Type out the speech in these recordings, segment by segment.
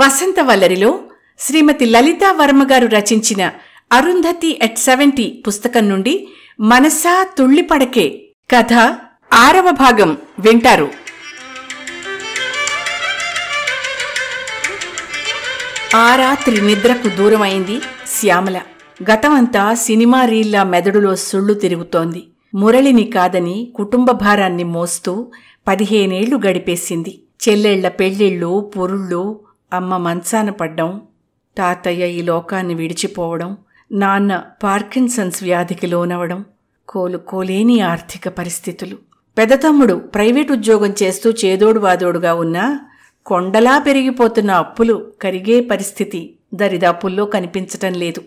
వసంత వల్లరిలో శ్రీమతి లలితా వర్మ గారు రచించిన Arundhati at seventy పుస్తకం నుండి మనసా తుళ్ళిపడకే కథ ఆరవ భాగం వింటారు. ఆ రాత్రి నిద్రకు దూరమైంది శ్యామల. గతమంతా సినిమా రీల్లా మెదడులో సుళ్ళు తిరుగుతోంది. మురళిని కాదని కుటుంబ భారాన్ని మోస్తూ పదిహేనేళ్ళు గడిపేసింది. చెల్లెళ్ళ పెళ్ళిళ్ళు పొరుళ్ళు అమ్మ మంచాన పడ్డం తాతయ్య ఈ లోకాన్ని విడిచిపోవడం నాన్న పార్కిన్సన్స్ వ్యాధికి లోనవడం కోలుకోలేని ఆర్థిక పరిస్థితులు. పెదతమ్ముడు ప్రైవేట్ ఉద్యోగం చేస్తూ చేదోడు వాదోడుగా ఉన్నా కొండలా పెరిగిపోతున్న అప్పులు కరిగే పరిస్థితి దరిదాపుల్లో కనిపించటం లేదు.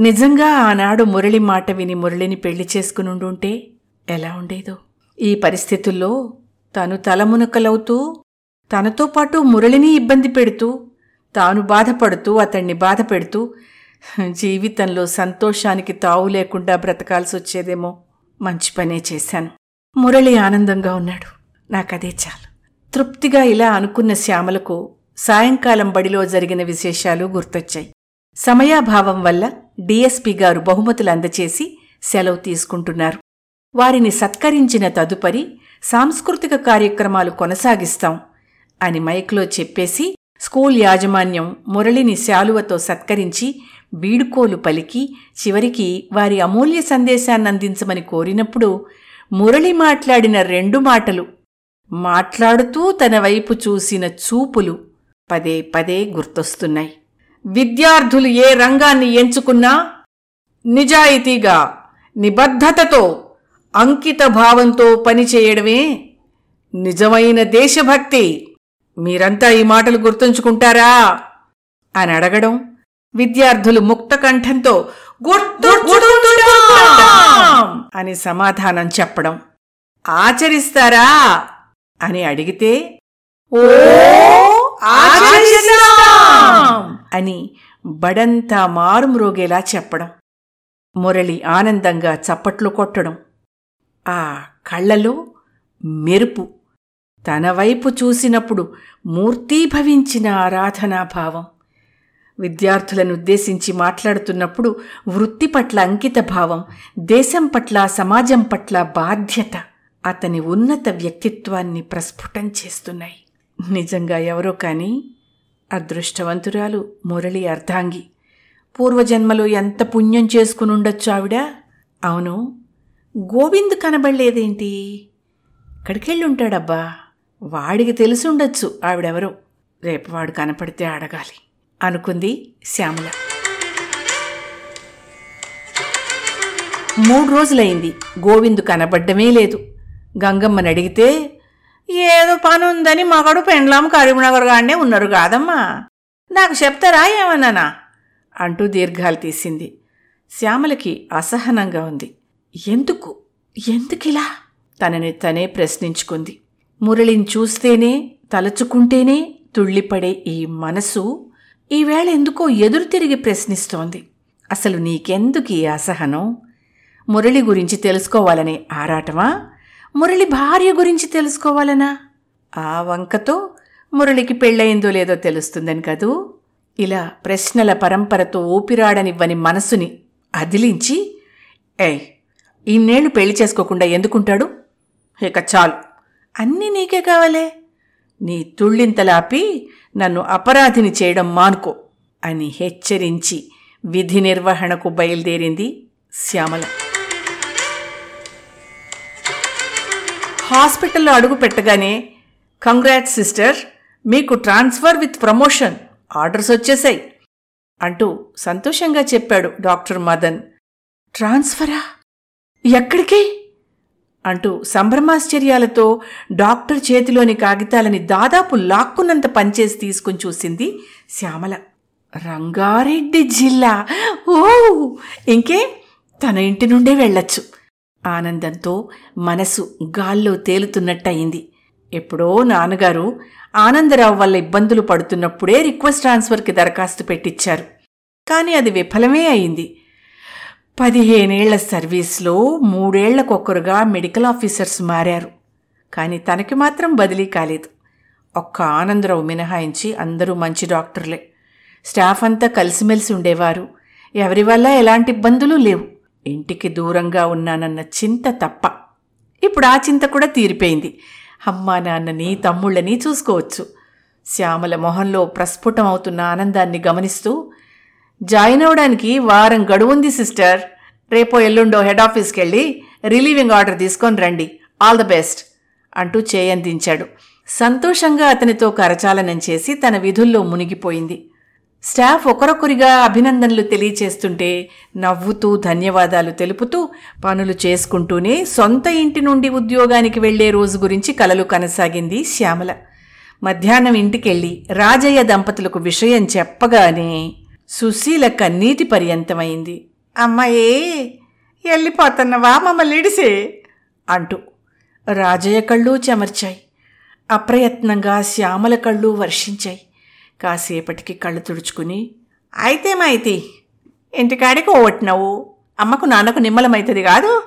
నిజంగా ఆనాడు మురళి మాట విని మురళిని పెళ్ళి చేసుకునుండుంటే ఎలా ఉండేదో? ఈ పరిస్థితుల్లో తను తలమునకలవుతూ తనతో పాటు మురళిని ఇబ్బంది పెడుతూ తాను బాధపడుతూ అతన్ని బాధ పెడుతూ జీవితంలో సంతోషానికి తావు లేకుండా బ్రతకాల్సి వచ్చేదేమో మంచి పనే చేశాను. మురళి ఆనందంగా ఉన్నాడు. నాకదే చాలు. తృప్తిగా ఇలా అనుకున్న శ్యామలకు సాయంకాలం బడిలో జరిగిన విశేషాలు గుర్తొచ్చాయి. సమయాభావం వల్ల డిఎస్పి గారు బహుమతులు అందచేసి సెలవు తీసుకుంటున్నారు. వారిని సత్కరించిన తదుపరి సాంస్కృతిక కార్యక్రమాలు కొనసాగిస్తాం అని మైక్లో చెప్పేసి స్కూల్ యాజమాన్యం మురళిని శాలువతో సత్కరించి బీడుకోలు పలికి చివరికి వారి అమూల్య సందేశాన్ని అందించమని కోరినప్పుడు మురళి మాట్లాడిన రెండు మాటలు మాట్లాడుతూ తన వైపు చూసిన చూపులు పదే పదే గుర్తొస్తున్నాయి. విద్యార్థులు ఏ రంగాన్ని ఎంచుకున్నా నిజాయితీగా నిబద్ధతతో అంకిత భావంతో పనిచేయడమే నిజమైన దేశభక్తి. మీరంతా ఈ మాటలు గుర్తుంచుకుంటారా? అని అడగడం విద్యార్థులు ముక్త కంఠంతో అని సమాధానం చెప్పడం. ఆచరిస్తారా? అని అడిగితే ఓ అని బడంతా మారుమ్రోగేలా చెప్పడం. మురళి ఆనందంగా చప్పట్లు కొట్టడం. ఆ కళ్ళలో మెరుపు. తన వైపు చూసినప్పుడు మూర్తీభవించిన ఆరాధనాభావం. విద్యార్థులను ఉద్దేశించి మాట్లాడుతున్నప్పుడు వృత్తి పట్ల అంకిత భావం దేశం పట్ల సమాజం పట్ల బాధ్యత అతని ఉన్నత వ్యక్తిత్వాన్ని ప్రస్ఫుటం చేస్తున్నాయి. నిజంగా ఎవరో కానీ అదృష్టవంతురాలు మురళి అర్ధాంగి. పూర్వజన్మలో ఎంత పుణ్యం చేసుకునుండొచ్చు ఆవిడ? అవును. గోవింద్ కనబడలేదేంటి? ఇక్కడికెళ్ళుంటాడబ్బా. వాడికి తెలిసుండొచ్చు ఆవిడెవరో. రేపు వాడు కనపడితే అడగాలి అనుకుంది శ్యామల. మూడు రోజులైంది గోవిందు కనబడ్డమే లేదు. గంగమ్మని అడిగితే ఏదో పని ఉందని మగడు పెండ్లాం కరీంనగర్ గానే ఉన్నారు కాదమ్మా. నాకు చెప్తారా ఏమన్నానా? అంటూ దీర్ఘాలు తీసింది. శ్యామలకి అసహనంగా ఉంది. ఎందుకు? ఎందుకిలా? తనని తనే ప్రశ్నించుకుంది. మురళిని చూస్తేనే తలచుకుంటేనే తుళ్ళిపడే ఈ మనసు ఈవేళ ఎందుకో ఎదురు తిరిగి ప్రశ్నిస్తోంది. అసలు నీకెందుకు ఈ అసహనం? మురళి గురించి తెలుసుకోవాలనే ఆరాటమా? మురళి భార్య గురించి తెలుసుకోవాలనా? ఆ వంకతో మురళికి పెళ్ళయిందో లేదో తెలుస్తుందని కదూ? ఇలా ప్రశ్నల పరంపరతో ఊపిరాడనివ్వని మనసుని అదిలించి ఏయ్ ఇన్నేళ్ళు పెళ్ళి చేసుకోకుండా ఎందుకుంటాడు? ఇక చాలు. అన్నీ నీకే కావాలే. నీ తుళ్ళింతలాపి నన్ను అపరాధిని చేయడం మానుకో అని హెచ్చరించి విధి నిర్వహణకు బయలుదేరింది శ్యామల. హాస్పిటల్లో అడుగు పెట్టగానే కంగ్రాట్స్ సిస్టర్. మీకు ట్రాన్స్ఫర్ విత్ ప్రమోషన్. ఆర్డర్స్ వచ్చేసాయి. అంటూ సంతోషంగా చెప్పాడు డాక్టర్ మదన్. ట్రాన్స్ఫరా? ఎక్కడికి? అంటూ సంభ్రమాశ్చర్యాలతో డాక్టర్ చేతిలోని కాగితాలని దాదాపు లాక్కున్నంత పనిచేసి తీసుకుని చూసింది శ్యామల. రంగారెడ్డి జిల్లా. ఓ! ఇంకే తన ఇంటి నుండే వెళ్ళొచ్చు. ఆనందంతో మనసు గాల్లో తేలుతున్నట్టయింది. ఎప్పుడో నాన్నగారు ఆనందరావు వల్ల ఇబ్బందులు పడుతున్నప్పుడే రిక్వెస్ట్ ట్రాన్స్ఫర్కి దరఖాస్తు పెట్టించారు కానీ అది విఫలమే అయింది. పదిహేనేళ్ళ సర్వీస్లో మూడేళ్ళకొకరుగా మెడికల్ ఆఫీసర్స్ మారారు. కానీ తనకి మాత్రం బదిలీ కాలేదు. ఒక్క ఆనందరావు మినహాయించి అందరూ మంచి డాక్టర్లే. స్టాఫ్ అంతా కలిసిమెలిసి ఉండేవారు. ఎవరి వల్ల ఎలాంటి ఇబ్బందులు లేవు. ఇంటికి దూరంగా ఉన్నానన్న చింత తప్ప. ఇప్పుడు ఆ చింత కూడా తీరిపోయింది. అమ్మా నాన్నని తమ్ముళ్ళని చూసుకోవచ్చు. శ్యామల మొహంలో ప్రస్ఫుటం అవుతున్న ఆనందాన్ని గమనిస్తూ జాయిన్ అవడానికి వారం గడువుంది సిస్టర్. రేపో ఎల్లుండో హెడ్ ఆఫీస్కి వెళ్ళి రిలీవింగ్ ఆర్డర్ తీసుకొని రండి. ఆల్ ద బెస్ట్ అంటూ చేయందించాడు. సంతోషంగా అతనితో కరచాలనం చేసి తన విధుల్లో మునిగిపోయింది. స్టాఫ్ ఒకరొకరిగా అభినందనలు తెలియచేస్తుంటే నవ్వుతూ ధన్యవాదాలు తెలుపుతూ పనులు చేసుకుంటూనే సొంత ఇంటి నుండి ఉద్యోగానికి వెళ్ళే రోజు గురించి కలలు కనసాగింది శ్యామల. మధ్యాహ్నం ఇంటికెళ్ళి రాజయ్య దంపతులకు విషయం చెప్పగానే సుశీల కన్నీటి పర్యంతమైంది. అమ్మాయే వెళ్ళిపోతున్నవా మమ్మల్ని అంటూ రాజయ్య కళ్ళు చెమర్చాయి. అప్రయత్నంగా శ్యామల కళ్ళు వర్షించాయి. కాసేపటికి కళ్ళు తుడుచుకుని అయితే మాయితి ఇంటికాడికి ఓటినావు. అమ్మకు నాన్నకు నిమ్మలమైతుంది కాదు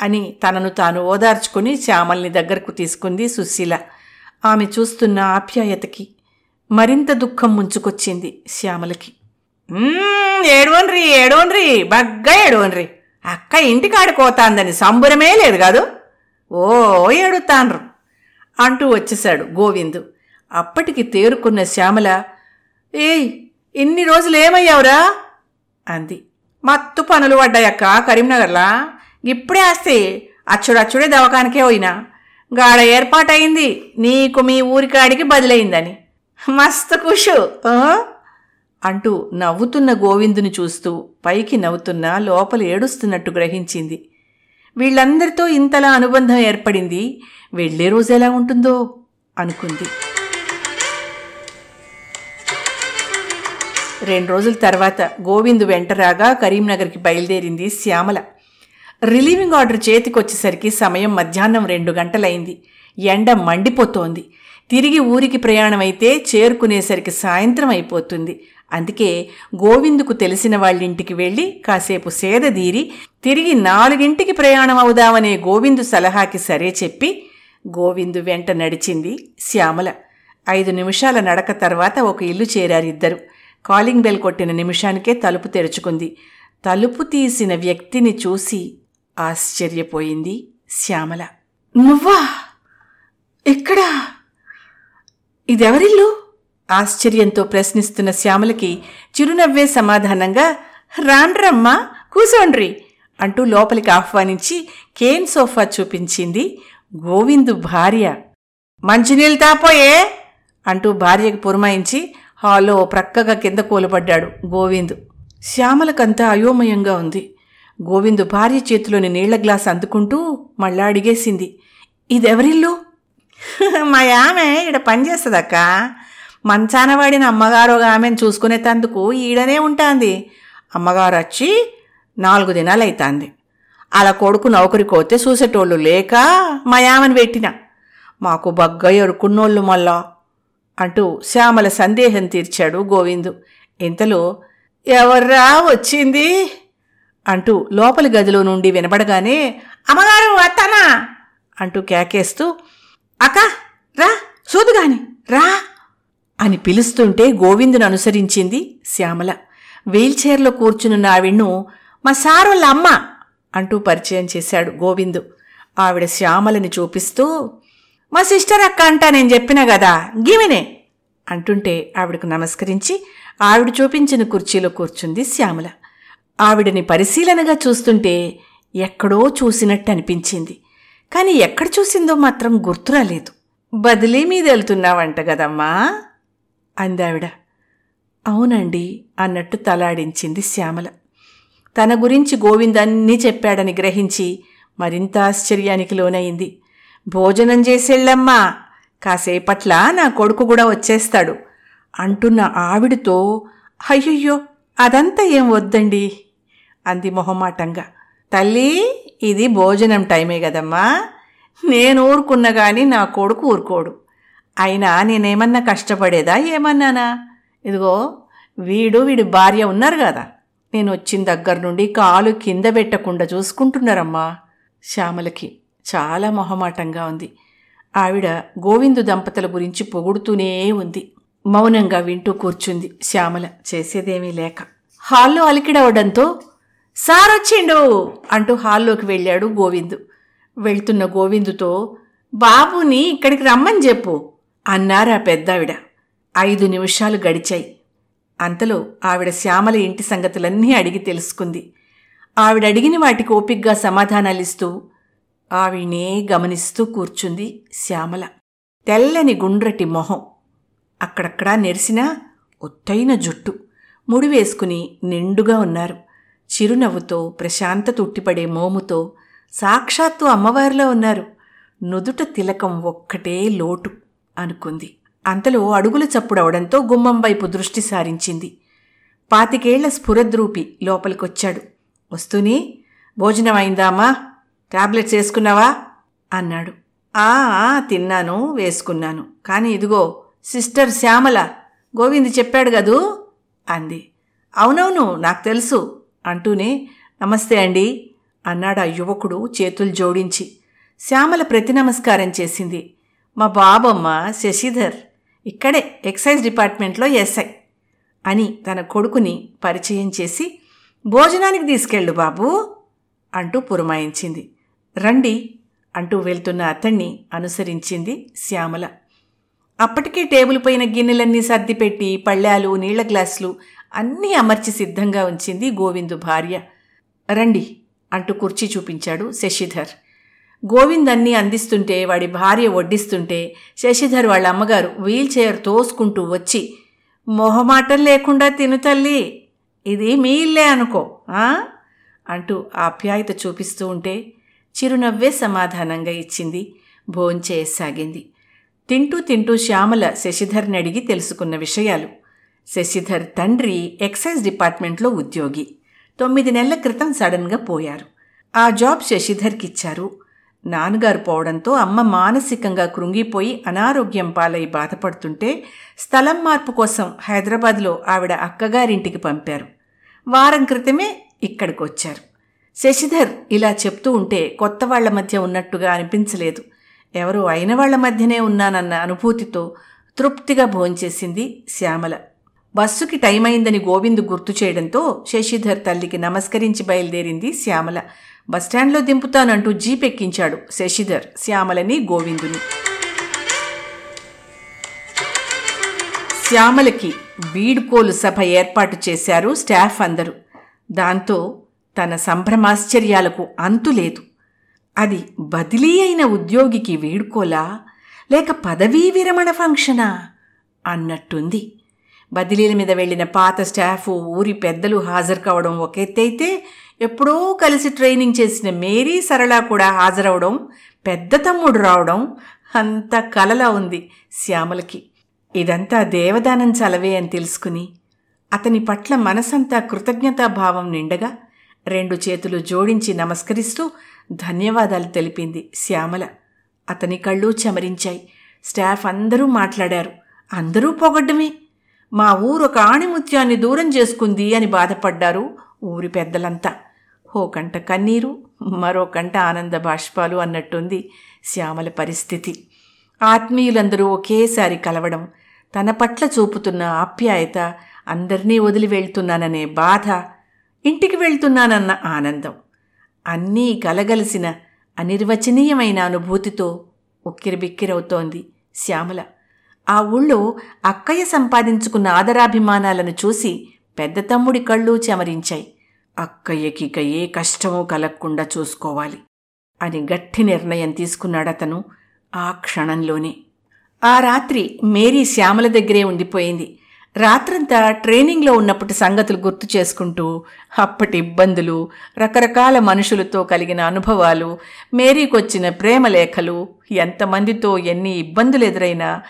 అని తనను తాను ఓదార్చుకుని శ్యామల్ని దగ్గరకు తీసుకుంది సుశీల. ఆమె చూస్తున్న ఆప్యాయతకి మరింత దుఃఖం ముంచుకొచ్చింది శ్యామలకి. ఏడవన్రి ఏడవన్రి బగ్గా ఏడవన్రి. అక్క ఇంటికాడుకోతాందని సంబరమే లేదు కాదు. ఓ ఏడుతాన్రు అంటూ వచ్చేశాడు గోవిందు. అప్పటికి తేరుకున్న శ్యామల ఏయ్ ఇన్ని రోజులు ఏమయ్యావురా అంది. మత్తు పనులు పడ్డాయక్క కరీంనగర్లా? ఇప్పుడే వస్తే అచ్చుడచ్చుడే దవాఖానికే పోయినా. గాడ ఏర్పాటయింది నీకు మీ ఊరికాడికి బదిలైందని మస్తు కుషు అంటూ నవ్వుతున్న గోవిందుని చూస్తూ పైకి నవ్వుతున్నా లోపల ఏడుస్తున్నట్టు గ్రహించింది. వీళ్ళందరితో ఇంతలా అనుబంధం ఏర్పడింది. వెళ్ళే రోజు ఎలా ఉంటుందో అనుకుంది. రెండు రోజుల తర్వాత గోవిందు వెంటరాగా కరీంనగర్కి బయలుదేరింది శ్యామల. రిలీవింగ్ ఆర్డర్ చేతికొచ్చేసరికి సమయం మధ్యాహ్నం రెండు గంటలైంది. ఎండ మండిపోతోంది. తిరిగి ఊరికి ప్రయాణమైతే చేరుకునేసరికి సాయంత్రం అయిపోతుంది. అందుకే గోవిందుకు తెలిసిన వాళ్ళింటికి వెళ్ళి కాసేపు సేదదీరి తిరిగి నాలుగింటికి ప్రయాణం అవుదామనే గోవిందు సలహాకి సరే చెప్పి గోవిందు వెంట నడిచింది శ్యామల. ఐదు నిమిషాల నడక తర్వాత ఒక ఇల్లు చేరారిద్దరు కాలింగ్ బెల్ కొట్టిన నిమిషానికే తలుపు తెరుచుకుంది. తలుపు తీసిన వ్యక్తిని చూసి ఆశ్చర్యపోయింది శ్యామల. నువ్వా? ఎక్కడా? ఇదెవరిల్లు? ఆశ్చర్యంతో ప్రశ్నిస్తున్న శ్యామలకి చిరునవ్వే సమాధానంగా రాండ్రమ్మా కూసోండ్రి అంటూ లోపలికి ఆహ్వానించి కేన్ సోఫా చూపించింది గోవిందు భార్య. మంచినీళ్ళు తాపోయే అంటూ భార్యకు పురమాయించి హాల్లో ప్రక్కగా కింద కూలబడ్డాడు గోవిందు. శ్యామలకంతా అయోమయంగా ఉంది. గోవిందు భార్య చేతిలోని నీళ్ళ గ్లాస్ అందుకుంటూ మళ్ళా అడిగేసింది ఇదెవరిల్లు? మా ఆమె ఈడ పనిచేస్తుందక్క మంచాన వాడిన అమ్మగారు ఒక ఆమెను చూసుకునేటందుకు ఈడనే ఉంటాంది. అమ్మగారు వచ్చి నాలుగు దినాలు అవుతుంది అలా కొడుకు నౌకరికి పోతే చూసేటోళ్ళు లేక మా ఆమెను పెట్టిన మాకు బగ్గ ఎరుకున్నోళ్ళు మళ్ళా అంటూ శ్యామల సందేహం తీర్చాడు గోవిందు. ఇంతలో ఎవర్రా వచ్చింది? అంటూ లోపలి గదిలో నుండి వినబడగానే అమ్మగారు అత్తనా? అంటూ కేకేస్తూ అక్క రా చూదుగాని రా అని పిలుస్తుంటే గోవిందును అనుసరించింది శ్యామల. వీల్చైర్లో కూర్చునున్న ఆవిడ్ను మా సార్ వాళ్ళ అమ్మ అంటూ పరిచయం చేశాడు గోవిందు. ఆవిడ శ్యామలని చూపిస్తూ మా సిస్టర్ అక్క అంటా నేను చెప్పిన కదా గివినే అంటుంటే ఆవిడకు నమస్కరించి ఆవిడ చూపించిన కుర్చీలో కూర్చుంది శ్యామల. ఆవిడని పరిశీలనగా చూస్తుంటే ఎక్కడో చూసినట్టు అనిపించింది. కానీ ఎక్కడ చూసిందో మాత్రం గుర్తురాలేదు బదిలీ మీద వెళ్తున్నావంట కదమ్మా అందావిడ. అవునండి అన్నట్టు తలాడించింది శ్యామల. తన గురించి గోవింద్ అన్నీ చెప్పాడని గ్రహించి మరింత ఆశ్చర్యానికి లోనయింది భోజనం చేసేళ్ళమ్మా కాసేపట్ల నా కొడుకు కూడా వచ్చేస్తాడు అంటున్న ఆవిడతో అయ్యయ్యో అదంతా ఏం వద్దండి అంది మొహమాటంగా. తల్లి ఇది భోజనం టైమే కదమ్మా. నేను ఊరుకున్న కానీ నా కొడుకు ఊరుకోడు. అయినా నేనేమన్నా కష్టపడేదా ఏమన్నానా? ఇదిగో వీడు వీడి భార్య ఉన్నారు కదా. నేను వచ్చిన దగ్గర నుండి కాలు కింద పెట్టకుండా చూసుకుంటున్నారమ్మా. శ్యామలకి చాలా మొహమాటంగా ఉంది. ఆవిడ గోవిందు దంపతుల గురించి పొగుడుతూనే ఉంది. మౌనంగా వింటూ కూర్చుంది శ్యామల చేసేదేమీ లేక. హాల్లో అలికిడవడంతో సార్ వచ్చిండు అంటూ హాల్లోకి వెళ్ళాడు గోవిందు. వెళ్తున్న గోవిందుతో బాబుని ఇక్కడికి రమ్మని చెప్పు అన్నారు ఆ పెద్దావిడ. ఐదు నిమిషాలు గడిచాయి. అంతలో ఆవిడ శ్యామల ఇంటి సంగతులన్నీ అడిగి తెలుసుకుంది. ఆవిడ అడిగిన వాటికి ఓపిగ్గా సమాధానాలిస్తూ ఆవిడనే గమనిస్తూ కూర్చుంది శ్యామల. తెల్లని గుండ్రటి మొహం. అక్కడక్కడా నెరిసిన ఒత్తైన జుట్టు. ముడి వేసుకుని నిండుగా ఉన్నారు. చిరునవ్వుతో ప్రశాంతత ఉట్టిపడే మోముతో సాక్షాత్తు అమ్మవారిలో ఉన్నారు. నుదుట తిలకం ఒక్కటే లోటు అనుకుంది. అంతలో అడుగుల చప్పుడవడంతో గుమ్మం వైపు దృష్టి సారించింది. పాతికేళ్ళ స్ఫురద్రూపి లోపలికొచ్చాడు. వస్తూనే భోజనం అయిందామా? టాబ్లెట్స్ వేసుకున్నావా? అన్నాడు. ఆ ఆ, తిన్నాను వేసుకున్నాను. కానీ ఇదిగో సిస్టర్ శ్యామల గోవింద్ చెప్పాడు కదూ? అంది. అవునవును నాకు తెలుసు. అంటూనే నమస్తే అండి అన్నాడు ఆ యువకుడు చేతులు జోడించి. శ్యామల ప్రతి నమస్కారం చేసింది. మా బాబమ్మ శశిధర్ ఇక్కడే ఎక్సైజ్ డిపార్ట్మెంట్లో ఎస్ఐ అని తన కొడుకుని పరిచయం చేసి భోజనానికి తీసుకెళ్ళు బాబు అంటూ పురమాయించింది. రండి అంటూ వెళ్తున్న అతన్ని అనుసరించింది శ్యామల. అప్పటికే టేబుల్ పైన గిన్నెలన్నీ సర్దిపెట్టి పళ్ళాలు నీళ్ళ గ్లాసులు అన్నీ అమర్చి సిద్ధంగా ఉంచింది గోవిందు భార్య. రండి అంటూ కుర్చీ చూపించాడు శశిధర్. గోవింద్ అన్నీ అందిస్తుంటే వాడి భార్య వడ్డిస్తుంటే శశిధర్ వాళ్ళ అమ్మగారు వీల్ చైర్ తోసుకుంటూ వచ్చి మొహమాటం లేకుండా తిను తల్లి. ఇది మీ ఇల్లే అనుకో అంటూ ఆప్యాయత చూపిస్తూ ఉంటే చిరునవ్వే సమాధానంగా ఇచ్చింది. భోంచేయసాగింది. తింటూ తింటూ శ్యామల శశిధర్ని అడిగి తెలుసుకున్న విషయాలు. శశిధర్ తండ్రి ఎక్సైజ్ డిపార్ట్మెంట్లో ఉద్యోగి. తొమ్మిది నెలల క్రితం సడన్గా పోయారు. ఆ జాబ్ శశిధర్కిచ్చారు. నాన్నగారు పోవడంతో అమ్మ మానసికంగా కృంగిపోయి అనారోగ్యం పాలై బాధపడుతుంటే స్థలం మార్పు కోసం హైదరాబాద్లో ఆవిడ అక్కగారింటికి పంపారు. వారం క్రితమే ఇక్కడికి వచ్చారు శశిధర్ ఇలా చెప్తూ ఉంటే కొత్త వాళ్ళ మధ్య ఉన్నట్టుగా అనిపించలేదు. ఎవరో అయిన వాళ్ళ మధ్యనే ఉన్నానన్న అనుభూతితో తృప్తిగా భోంచేసింది శ్యామల. బస్సుకి టైం అయిందని గోవింద్ గుర్తు చేయడంతో శశిధర్ తల్లికి నమస్కరించి బయలుదేరింది శ్యామల. బస్టాండ్లో దింపుతానంటూ జీప్ ఎక్కించాడు శశిధర్ శ్యామలని గోవిందుని. శ్యామలకి బీడ్కోలు సభ ఏర్పాటు చేశారు స్టాఫ్ అందరూ. దాంతో తన సంభ్రమాశ్చర్యాలకు అంతులేదు అది బదిలీ అయిన ఉద్యోగికి వీడ్కోలా లేక పదవీ విరమణ ఫంక్షనా? అన్నట్టుంది. బదిలీల మీద వెళ్ళిన పాత స్టాఫ్ ఊరి పెద్దలు హాజరు కావడం ఒక ఎత్తైతే ఎప్పుడో కలిసి ట్రైనింగ్ చేసిన మేరీ సరళ కూడా హాజరవడం పెద్ద తమ్ముడు రావడం అంత కలలా ఉంది శ్యామలకి. ఇదంతా దేవదానం చలవే అని తెలుసుకుని అతని పట్ల మనసంతా కృతజ్ఞతాభావం నిండగా రెండు చేతులు జోడించి నమస్కరిస్తూ ధన్యవాదాలు తెలిపింది శ్యామల. అతని కళ్ళు చెమరించాయి. స్టాఫ్ అందరూ మాట్లాడారు. అందరూ పొగడ్డమే. మా ఊరు ఒక ఆణిముత్యాన్ని దూరం చేసుకుంది అని బాధపడ్డారు ఊరి పెద్దలంతా. ఓ కంట కన్నీరు మరో కంట ఆనంద బాష్పాలు అన్నట్టుంది శ్యామల పరిస్థితి. ఆత్మీయులందరూ ఒకేసారి కలవడం తన పట్ల చూపుతున్న ఆప్యాయత అందరినీ వదిలి వెళ్తున్నాననే బాధ ఇంటికి వెళ్తున్నానన్న ఆనందం అన్నీ కలగలిసిన అనిర్వచనీయమైన అనుభూతితో ఉక్కిరిబిక్కిరవుతోంది శ్యామల. ఆ ఊళ్ళో అక్కయ్య సంపాదించుకున్న ఆదరాభిమానాలను చూసి పెద్ద తమ్ముడి కళ్ళు చెమరించాయి. అక్కయ్యకి ఇక ఏ కష్టమూ కలగకుండా చూసుకోవాలి అని గట్టి నిర్ణయం తీసుకున్నాడతను ఆ క్షణంలోనే. ఆ రాత్రి మేరీ శ్యామల దగ్గరే ఉండిపోయింది. రాత్రంతా ట్రైనింగ్లో ఉన్నప్పటి సంగతులు గుర్తు చేసుకుంటూ అప్పటి ఇబ్బందులు రకరకాల మనుషులతో కలిగిన అనుభవాలు మేరీకొచ్చిన ప్రేమలేఖలు ఎంతమందితో ఎన్ని ఇబ్బందులు ఎదురైనా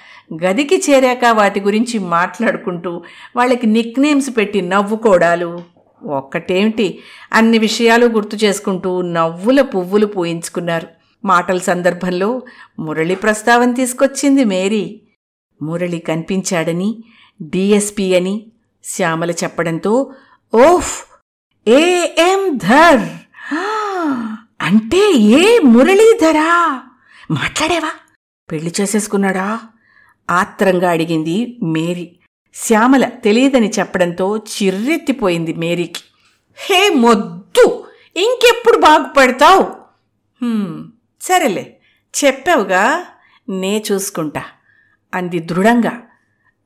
గదికి చేరాక వాటి గురించి మాట్లాడుకుంటూ వాళ్ళకి నిక్నేమ్స్ పెట్టి నవ్వుకోవడాలు ఒక్కటేమిటి? అన్ని విషయాలు గుర్తు చేసుకుంటూ నవ్వుల పువ్వులు పూయించుకున్నారు. మాటల సందర్భంలో మురళి ప్రస్తావన తీసుకొచ్చింది మేరీ. మురళి కనిపించాడని డిఎస్పి అని శ్యామల చెప్పడంతో ఓఫ్! ఏఎం ధర్! అంటే ఏ మురళీధరా! మాట్లాడేవా? పెళ్ళి చేసేసుకున్నాడా? ఆత్రంగా అడిగింది మేరీ. శ్యామల తెలియదని చెప్పడంతో చిర్రెత్తిపోయింది మేరీకి. హే మొద్దు! ఇంకెప్పుడు బాగుపడతావు? సరేలే చెప్పావుగా నే చూసుకుంటా అంది దృఢంగా.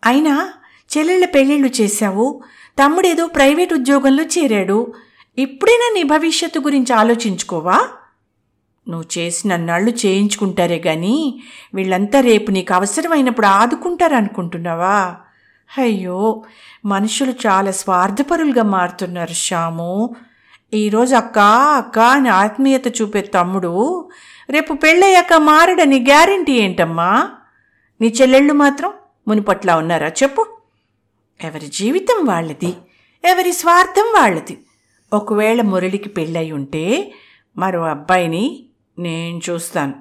అయినా చెల్లెళ్ళ పెళ్ళిళ్ళు చేశావు. తమ్ముడేదో ప్రైవేట్ ఉద్యోగంలో చేరాడు. ఇప్పుడైనా నీ భవిష్యత్తు గురించి ఆలోచించుకోవా? నువ్వు చేసిన నళ్ళు చేయించుకుంటారే గాని వీళ్ళంతా రేపు నీకు అవసరమైనప్పుడు ఆదుకుంటారనుకుంటున్నావా? అయ్యో మనుషులు చాలా స్వార్థపరులుగా మారుతున్నారు శ్యాము. ఈరోజు అక్క అక్క అని ఆత్మీయత చూపే తమ్ముడు రేపు పెళ్ళయ్యాక మారడని గ్యారంటీ ఏంటమ్మా? నీ చెల్లెళ్ళు మాత్రం మునిపట్లా ఉన్నారా చెప్పు. ఎవరి జీవితం వాళ్ళది ఎవరి స్వార్థం వాళ్ళది. ఒకవేళ మురళికి పెళ్ళై ఉంటే మరో అబ్బాయిని నేను చూస్తాను.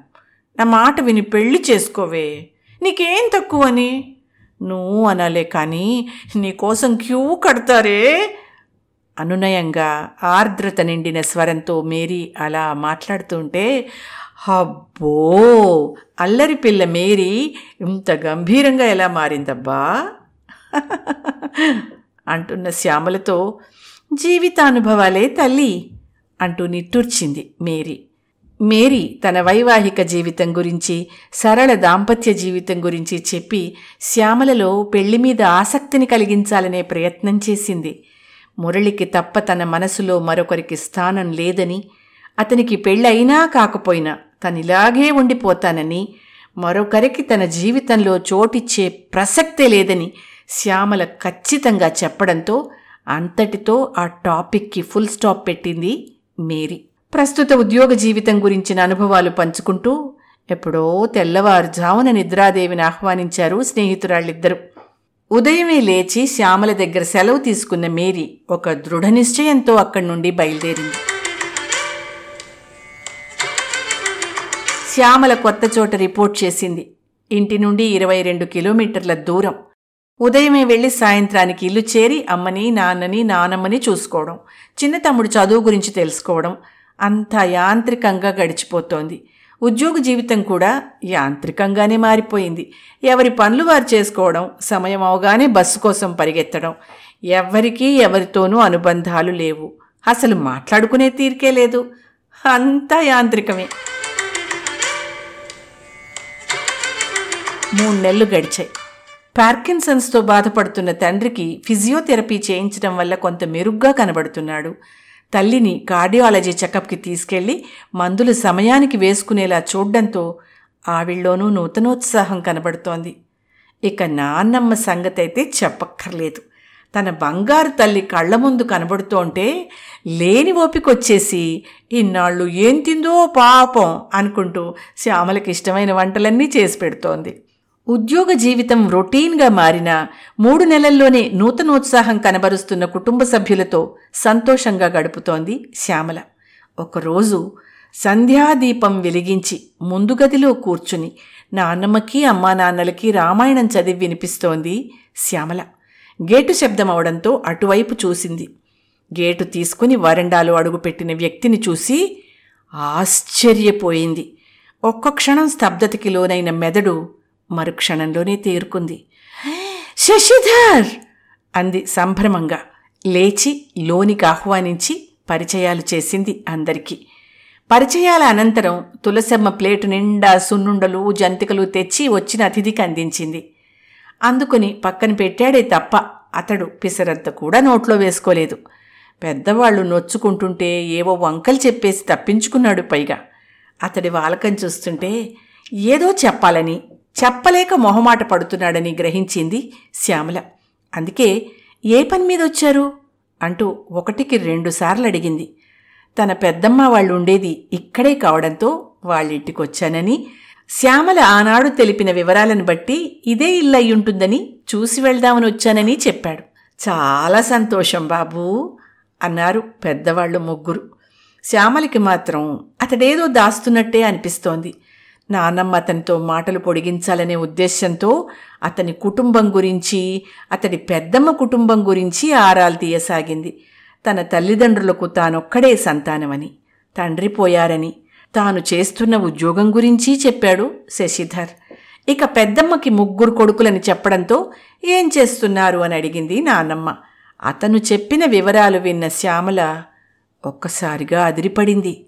నా మాట విని పెళ్ళి చేసుకోవే. నీకేం తక్కువని? నువ్వు అనాలే కానీ నీకోసం క్యూ కడతారే? అనునయంగా ఆర్ద్రత నిండిన స్వరంతో మేరీ అలా మాట్లాడుతుంటే అబ్బో! అల్లరి పిల్ల మేరీ ఇంత గంభీరంగా ఎలా మారిందబ్బా? అంటున్న శ్యామలతో జీవితానుభవాలే తల్లి అంటూ నిట్టూర్చింది మేరీ. మేరీ తన వైవాహిక జీవితం గురించి సరళ దాంపత్య జీవితం గురించి చెప్పి శ్యామలలో పెళ్ళి మీద ఆసక్తిని కలిగించాలనే ప్రయత్నం చేసింది. మురళికి తప్ప తన మనసులో మరొకరికి స్థానం లేదని అతనికి పెళ్ళైనా కాకపోయినా తనిలాగే ఉండిపోతానని మరొకరికి తన జీవితంలో చోటిచ్చే ప్రసక్తే లేదని శ్యామల ఖచ్చితంగా చెప్పడంతో అంతటితో ఆ టాపిక్కి ఫుల్ స్టాప్ పెట్టింది మేరీ. ప్రస్తుత ఉద్యోగ జీవితం గురించిన అనుభవాలు పంచుకుంటూ ఎప్పుడో తెల్లవారుజామున నిద్రాదేవిని ఆహ్వానించారు స్నేహితురాళ్ళిద్దరూ. ఉదయమే లేచి శ్యామల దగ్గర సెలవు తీసుకున్న మేరీ ఒక దృఢ నిశ్చయంతో అక్కడి నుండి బయలుదేరింది. శ్యామల కొత్త చోట రిపోర్ట్ చేసింది. ఇంటి నుండి ఇరవై రెండు కిలోమీటర్ల దూరం. ఉదయమే వెళ్ళి సాయంత్రానికి ఇల్లు చేరి అమ్మని నాన్నని నానమ్మని చూసుకోవడం చిన్న తమ్ముడు చదువు గురించి తెలుసుకోవడం అంతా యాంత్రికంగా గడిచిపోతోంది. ఉద్యోగ జీవితం కూడా యాంత్రికంగానే మారిపోయింది. ఎవరి పనులు వారు చేసుకోవడం సమయం అవగానే బస్సు కోసం పరిగెత్తడం ఎవ్వరికీ ఎవరితోనూ అనుబంధాలు లేవు. అసలు మాట్లాడుకునే తీరికే లేదు. అంతా యాంత్రికమే. మూడు నెలలు గడిచాయి. పార్కిన్సన్స్తో బాధపడుతున్న తండ్రికి ఫిజియోథెరపీ చేయించడం వల్ల కొంత మెరుగ్గా కనబడుతున్నాడు. తల్లిని కార్డియాలజీ చెకప్కి తీసుకెళ్ళి మందులు సమయానికి వేసుకునేలా చూడడంతో ఆవిళ్ళలోనూ నూతనోత్సాహం కనబడుతోంది. ఇక నాన్నమ్మ సంగతైతే చెప్పక్కర్లేదు. తన బంగారు తల్లి కళ్ళ ముందు కనబడుతోంటే లేని ఓపికొచ్చేసి ఇన్నాళ్ళు ఏం తిందో పాపం అనుకుంటూ శ్యామలకి ఇష్టమైన వంటలన్నీ చేసి పెడుతోంది. ఉద్యోగ జీవితం రొటీన్గా మారిన మూడు నెలల్లోనే నూతనోత్సాహం కనబరుస్తున్న కుటుంబ సభ్యులతో సంతోషంగా గడుపుతోంది శ్యామల. ఒకరోజు సంధ్యాదీపం వెలిగించి ముందు గదిలో కూర్చుని నాన్నమ్మకి అమ్మా నాన్నలకి రామాయణం చదివి వినిపిస్తోంది శ్యామల. గేటు శబ్దం అవడంతో అటువైపు చూసింది. గేటు తీసుకుని వరండాలో అడుగుపెట్టిన వ్యక్తిని చూసి ఆశ్చర్యపోయింది. ఒక్క క్షణం స్తబ్దతకి లోనైన మెదడు మరుక్షణంలోనే తేరుకుంది. శశిధర్! అంది సంభ్రమంగా. లేచి లోనికి ఆహ్వానించి పరిచయాలు చేసింది అందరికీ. పరిచయాల అనంతరం తులసమ్మ ప్లేటు నిండా సున్నుండలు జంతికలు తెచ్చి వచ్చిన అతిథికి అందించింది. అందుకుని పక్కన పెట్టాడే తప్ప అతడు పిసరంత కూడా నోట్లో వేసుకోలేదు. పెద్దవాళ్ళు నొచ్చుకుంటుంటే ఏవో వంకలు చెప్పేసి తప్పించుకున్నాడు పైగా. అతడి వాలకం చూస్తుంటే ఏదో చెప్పాలని చెప్పలేక మొహమాట పడుతున్నాడని గ్రహించింది శ్యామల. అందుకే ఏ పని మీద వచ్చారు? అంటూ ఒకటికి రెండుసార్లు అడిగింది. తన పెద్దమ్మ వాళ్ళు ఉండేది ఇక్కడే కావడంతో వాళ్ళింటికొచ్చానని శ్యామల ఆనాడు తెలిపిన వివరాలను బట్టి ఇదే ఇల్లు అయ్యుంటుందని చూసి వెళ్దామని వచ్చానని చెప్పాడు. చాలా సంతోషం బాబూ అన్నారు పెద్దవాళ్ళు ముగ్గురు. శ్యామలకి మాత్రం అతడేదో దాస్తున్నట్టే అనిపిస్తోంది. నానమ్మ అతనితో మాటలు పొడిగించాలనే ఉద్దేశ్యంతో అతని కుటుంబం గురించి అతడి పెద్దమ్మ కుటుంబం గురించి ఆరాలు తీయసాగింది. తన తల్లిదండ్రులకు తానొక్కడే సంతానమని తండ్రి పోయారని తాను చేస్తున్న ఉద్యోగం గురించి చెప్పాడు శశిధర్. ఇక పెద్దమ్మకి ముగ్గురు కొడుకులని చెప్పడంతో ఏం చేస్తున్నారు అని అడిగింది నానమ్మ. అతను చెప్పిన వివరాలు విన్న శ్యామల ఒక్కసారిగా అదిరిపడింది.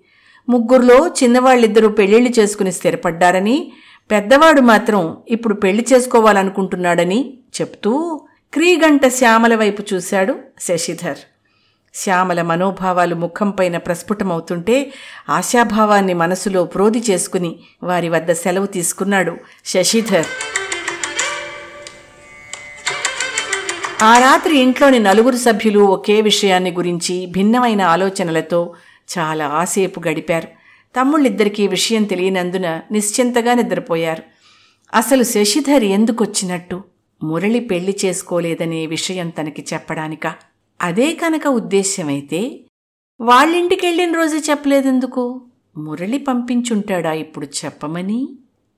ముగ్గురులో చిన్నవాళ్ళిద్దరూ పెళ్ళిళ్ళు చేసుకుని స్థిరపడ్డారని పెద్దవాడు మాత్రం ఇప్పుడు పెళ్ళి చేసుకోవాలనుకుంటున్నాడని చెప్తూ క్రీగంట శ్యామల వైపు చూశాడు శశిధర్. శ్యామల మనోభావాలు ముఖంపైన ప్రస్ఫుటమవుతుంటే ఆశాభావాన్ని మనసులో ప్రోధి చేసుకుని వారి వద్ద సెలవు తీసుకున్నాడు శశిధర్. ఆ రాత్రి ఇంట్లోని నలుగురు సభ్యులు ఒకే విషయాన్ని గురించి భిన్నమైన ఆలోచనలతో చాలా ఆసేపు గడిపారు. తమ్ముళ్ళిద్దరికీ విషయం తెలియనందున నిశ్చింతగా నిద్రపోయారు. అసలు శశిధర్ ఎందుకొచ్చినట్టు మురళి పెళ్ళి చేసుకోలేదనే విషయం తనకి చెప్పడానిక? అదే కనుక ఉద్దేశ్యమైతే వాళ్ళింటికెళ్ళిన రోజే చెప్పలేదెందుకు? మురళి పంపించుంటాడా ఇప్పుడు చెప్పమని?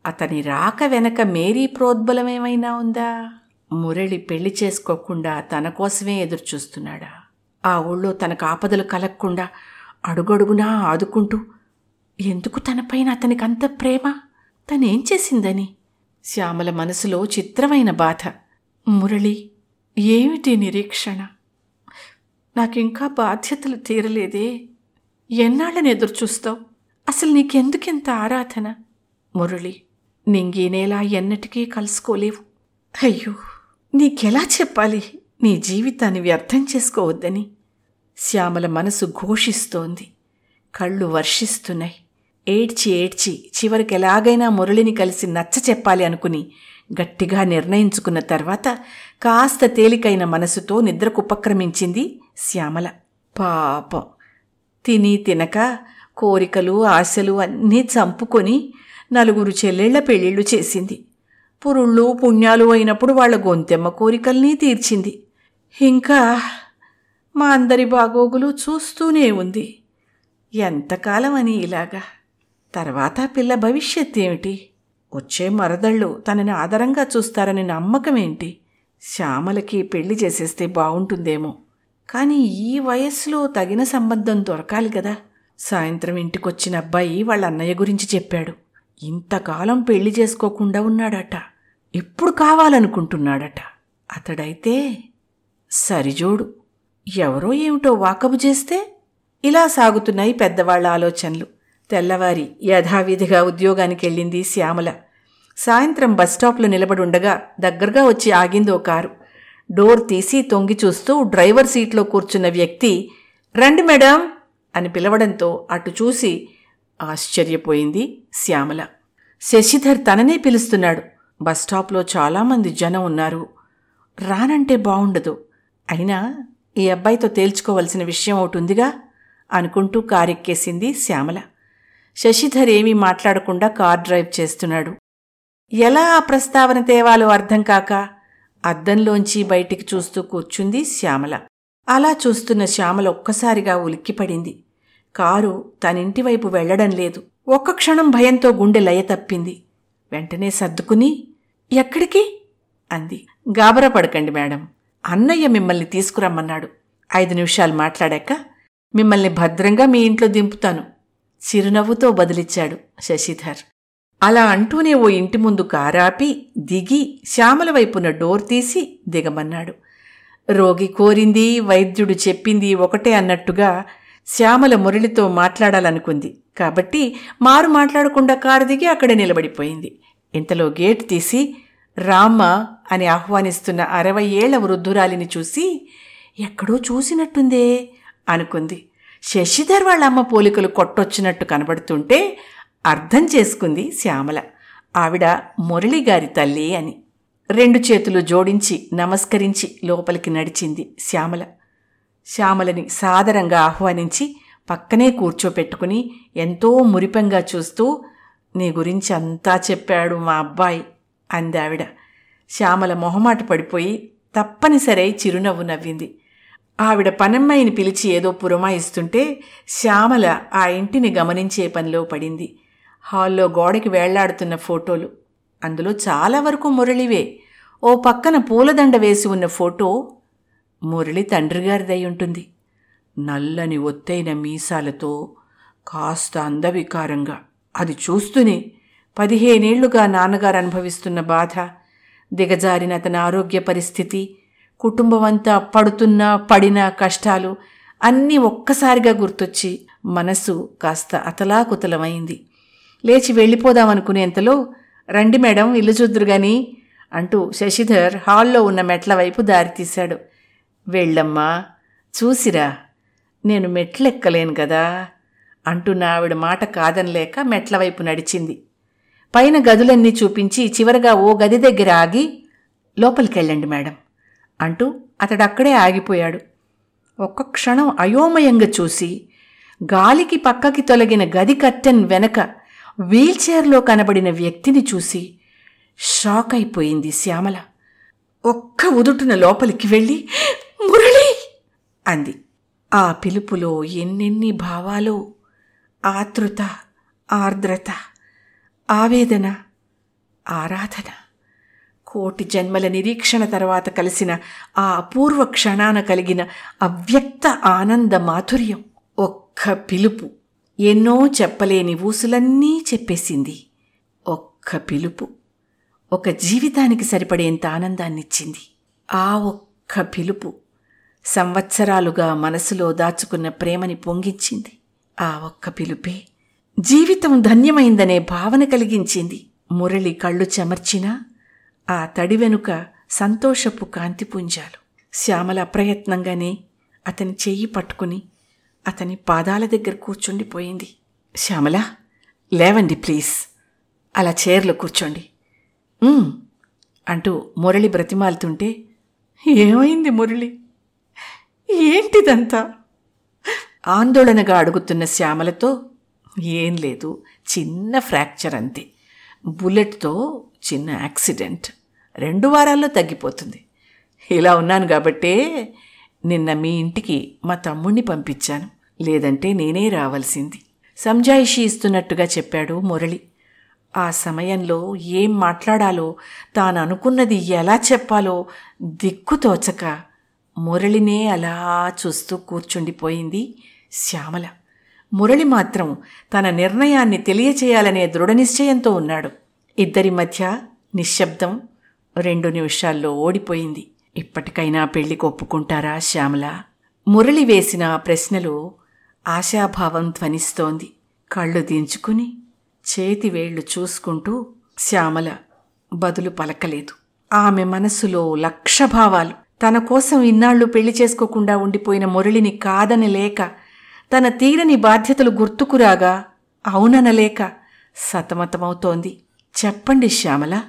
అతని రాక వెనక మేరీ ప్రోద్బలమేమైనా ఉందా? మురళి పెళ్ళి చేసుకోకుండా తన కోసమే ఎదురుచూస్తున్నాడా? ఆ ఊళ్ళో తనకు ఆపదలు కలగకుండా అడుగడుగునా ఆదుకుంటూ ఎందుకు తనపైన అతనికి అంత ప్రేమ? తనేం చేసిందని? శ్యామల మనసులో చిత్రమైన బాధ. మురళి ఏమిటి నిరీక్షణ? నాకింకా బాధ్యతలు తీరలేదే. ఎన్నాళ్ళని ఎదురుచూస్తావు? అసలు నీకెందుకెంత ఆరాధన? మురళి నింగీనేలా ఎన్నటికీ కలుసుకోలేవు. అయ్యో నీకెలా చెప్పాలి? నీ జీవితాన్ని వ్యర్థం చేసుకోవద్దని. శ్యామల మనసు ఘోషిస్తోంది. కళ్ళు వర్షిస్తున్నాయి. ఏడ్చి ఏడ్చి చివరికి ఎలాగైనా మురళిని కలిసి నచ్చ చెప్పాలి అనుకుని గట్టిగా నిర్ణయించుకున్న తర్వాత కాస్త తేలికైన మనసుతో నిద్రకు ఉపక్రమించింది శ్యామల. పాపం. తిని తినక కోరికలు ఆశలు అన్నీ చంపుకొని నలుగురు చెల్లెళ్ళ పెళ్ళిళ్ళు చేసింది. పురుళ్ళు పుణ్యాలు అయినప్పుడు వాళ్ళ గొంతెమ్మ కోరికల్ని తీర్చింది. ఇంకా మా అందరి బాగోగులు చూస్తూనే ఉంది. ఎంతకాలం అని ఇలాగా? తర్వాత పిల్ల భవిష్యత్ ఏమిటి? వచ్చే మరదళ్ళు తనని ఆదరంగా చూస్తారని నమ్మకం ఏంటి? శ్యామలకి పెళ్ళి చేసేస్తే బాగుంటుందేమో కానీ ఈ వయస్సులో తగిన సంబంధం దొరకాలి కదా. సాయంత్రం ఇంటికొచ్చిన అబ్బాయి వాళ్ళ అన్నయ్య గురించి చెప్పాడు. ఇంతకాలం పెళ్ళి చేసుకోకుండా ఉన్నాడట. ఎప్పుడు కావాలనుకుంటున్నాడట. అతడైతే సరిజోడు. ఎవరో ఏమిటో వాకబు చేస్తే ఇలా సాగుతున్నాయి పెద్దవాళ్ళ ఆలోచనలు. తెల్లవారి యథావిధిగా ఉద్యోగానికి వెళ్ళింది శ్యామల. సాయంత్రం బస్టాప్లో నిలబడుండగా దగ్గరగా వచ్చి ఆగింది ఓ కారు. డోర్ తీసి తొంగి చూస్తూ డ్రైవర్ సీట్లో కూర్చున్న వ్యక్తి రండి మేడం అని పిలవడంతో అటు చూసి ఆశ్చర్యపోయింది శ్యామల. శశిధర్ తననే పిలుస్తున్నాడు. బస్టాప్లో చాలామంది జనం ఉన్నారు. రానంటే బావుండదు. అయినా ఈ అబ్బాయితో తేల్చుకోవలసిన విషయం ఒకటుందిగా అనుకుంటూ కారెక్కేసింది శ్యామల. శశిధర్ ఏమీ మాట్లాడకుండా కార్ డ్రైవ్ చేస్తున్నాడు. ఎలా ఆ ప్రస్తావన తేవాలో అర్థం కాక అద్దంలోంచి బయటికి చూస్తూ కూర్చుంది శ్యామల. అలా చూస్తున్న శ్యామల ఒక్కసారిగా ఉలిక్కిపడింది. కారు తనింటి వైపు వెళ్ళడం లేదు. ఒక్క క్షణం భయంతో గుండె లయ తప్పింది. వెంటనే సర్దుకుని ఎక్కడికి? అంది. గాబరా పడకండి మేడం. అన్నయ్య మిమ్మల్ని తీసుకురమ్మన్నాడు. ఐదు నిమిషాలు మాట్లాడాక మిమ్మల్ని భద్రంగా మీ ఇంట్లో దింపుతాను చిరునవ్వుతో బదిలిచ్చాడు శశిధర్. అలా అంటూనే ఓ ఇంటి ముందు కారాపి దిగి శ్యామల వైపున డోర్ తీసి దిగమన్నాడు. రోగి కోరింది వైద్యుడు చెప్పింది ఒకటే అన్నట్టుగా శ్యామల మురళితో మాట్లాడాలనుకుంది. కాబట్టి మారు మాట్లాడకుండా కారు దిగి అక్కడే నిలబడిపోయింది. ఇంతలో గేట్ తీసి రామ్మ అని ఆహ్వానిస్తున్న అరవై ఏళ్ళ వృద్ధురాలిని చూసి ఎక్కడో చూసినట్టుందే అనుకుంది. శశిధర్ వాళ్ళ అమ్మ పోలికలు కొట్టొచ్చినట్టు కనబడుతుంటే అర్థం చేసుకుంది శ్యామల. ఆవిడ మురళిగారి తల్లి అని. రెండు చేతులు జోడించి నమస్కరించి లోపలికి నడిచింది శ్యామల. శ్యామలని సాదరంగా ఆహ్వానించి పక్కనే కూర్చోపెట్టుకుని ఎంతో మురిపంగా చూస్తూ నీ గురించి అంతా చెప్పాడు మా అబ్బాయి. అందావిడ. శ్యామల మొహమాట పడిపోయి తప్పనిసరై చిరునవ్వు నవ్వింది. ఆవిడ పనమ్మాయిని పిలిచి ఏదో పురమాయిస్తుంటే శ్యామల ఆ ఇంటిని గమనించే పనిలో పడింది. హాల్లో గోడకి వేళ్ళాడుతున్న ఫోటోలు. అందులో చాలా వరకు మురళివే. ఓ పక్కన పూలదండ వేసి ఉన్న ఫోటో మురళి తండ్రిగారిదై ఉంటుంది నల్లని ఒత్తైన మీసాలతో కాస్త అందవికారంగా. అది చూస్తూనే పదిహేనేళ్ళుగా నాన్నగారు అనుభవిస్తున్న బాధ దిగజారిన అతని ఆరోగ్య పరిస్థితి కుటుంబమంతా పడుతున్న పడిన కష్టాలు అన్నీ ఒక్కసారిగా గుర్తొచ్చి మనసు కాస్త అతలాకుతలమైంది. లేచి వెళ్ళిపోదామనుకునేంతలో రండి మేడం ఇల్లు చూద్దురుగాని అంటూ శశిధర్ హాల్లో ఉన్న మెట్ల వైపు దారితీశాడు. వెళ్ళమ్మా చూసిరా నేను మెట్లెక్కలేను కదా అంటూ ఆవిడ మాట కాదనలేక మెట్ల వైపు నడిచింది. పైన గదులన్నీ చూపించి చివరగా ఓ గది దగ్గర ఆగి లోపలికెళ్ళండి మేడం అంటూ అతడక్కడే ఆగిపోయాడు. ఒక్క క్షణం అయోమయంగా చూసి గాలికి పక్కకి తొలగిన గది కట్టెన్ వెనక వీల్చైర్లో కనబడిన వ్యక్తిని చూసి షాక్ అయిపోయింది శ్యామల. ఒక్క ఉదుటున లోపలికి వెళ్ళి మురళి! అంది. ఆ పిలుపులో ఎన్నెన్ని భావాలు? ఆతృత ఆర్ద్రత. ఆవేదన ఆరాధన. కోటి జన్మల నిరీక్షణ తర్వాత కలిసిన ఆ అపూర్వ క్షణాన కలిగిన అవ్యక్త ఆనంద మాధుర్యం ఒక్క పిలుపు. ఎన్నో చెప్పలేని ఊసులన్నీ చెప్పేసింది. ఒక్క పిలుపు. ఒక జీవితానికి సరిపడేంత ఆనందాన్నిచ్చింది. ఆ ఒక్క పిలుపు సంవత్సరాలుగా మనసులో దాచుకున్న ప్రేమని పొంగించింది. ఆ ఒక్క పిలుపే జీవితం ధన్యమైందనే భావన కలిగించింది. మురళి కళ్ళు చెమర్చినా ఆ తడి వెనుక సంతోషపు కాంతిపుంజాలు శ్యామల అప్రయత్నంగానే అతని చెయ్యి పట్టుకుని అతని పాదాల దగ్గర కూర్చుండిపోయింది. శ్యామల లేవండి ప్లీజ్. అలా చైర్లో కూర్చోండి. అంటూ మురళి బ్రతిమాలుతుంటే ఏమైంది మురళి? ఏంటిదంతా? ఆందోళనగా అడుగుతున్న శ్యామలతో ఏం లేదు. చిన్న ఫ్రాక్చర్ అంతే. బుల్లెట్తో చిన్న యాక్సిడెంట్. రెండు వారాల్లో తగ్గిపోతుంది. ఇలా ఉన్నాను కాబట్టే నిన్న మీ ఇంటికి మా తమ్ముణ్ణి పంపించాను. లేదంటే నేనే రావాల్సింది. సంజాయిషి ఇస్తున్నట్టుగా చెప్పాడు మురళి. ఆ సమయంలో ఏం మాట్లాడాలో తాను అనుకున్నది ఎలా చెప్పాలో దిక్కుతోచక మురళినే అలా చూస్తూ కూర్చుండిపోయింది శ్యామల. మురళి మాత్రం తన నిర్ణయాన్ని తెలియచేయాలనే దృఢనిశ్చయంతో ఉన్నాడు. ఇద్దరి మధ్య నిశ్శబ్దం రెండు నిమిషాల్లో ఓడిపోయింది. ఇప్పటికైనా పెళ్ళి ఒప్పుకుంటారా శ్యామల? మురళి వేసిన ప్రశ్నలు ప్రశ్నలో ఆశాభావం ధ్వనిస్తోంది. కళ్ళు దించుకుని చేతివేళ్ళు చూసుకుంటూ శ్యామల బదులు పలకలేదు. ఆమె మనసులో లక్షభావాలు. తన కోసం ఇన్నాళ్ళు పెళ్ళి చేసుకోకుండా ఉండిపోయిన మురళిని కాదని లేక తన తీరని బాధ్యతలు గుర్తుకురాగా అవుననలేక సతమతమవుతోంది. చెప్పండి శ్యామల.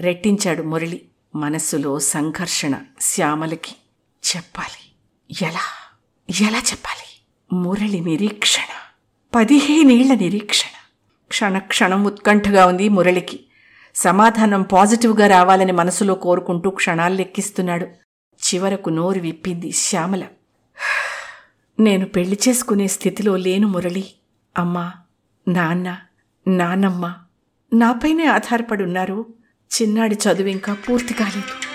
రెట్టించాడు మురళి. మనస్సులో సంఘర్షణ శ్యామలకి. చెప్పాలి. ఎలా? ఎలా చెప్పాలి? మురళి నిరీక్షణ. పదిహేనేళ్ళ నిరీక్షణ. క్షణక్షణం ఉత్కంఠగా ఉంది మురళికి. సమాధానం పాజిటివ్గా రావాలని మనసులో కోరుకుంటూ క్షణాలు లెక్కిస్తున్నాడు. చివరకు నోరు విప్పింది శ్యామల. నేను పెళ్ళి చేసుకునే స్థితిలో లేను మురళి. అమ్మా నాన్న నానమ్మ నాపైనే ఆధారపడి ఉన్నారు. చిన్నాడి చదువు ఇంకా పూర్తి కాలేదు.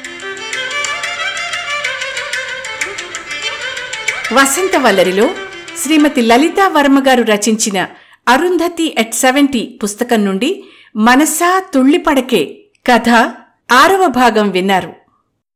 వసంతవల్లరిలో శ్రీమతి లలితా వర్మ గారు రచించిన అరుంధతి ఎట్ సెవెంటీ పుస్తకం నుండి మనసా తుళ్ళిపడకే కథ ఆరవ భాగం విన్నారు.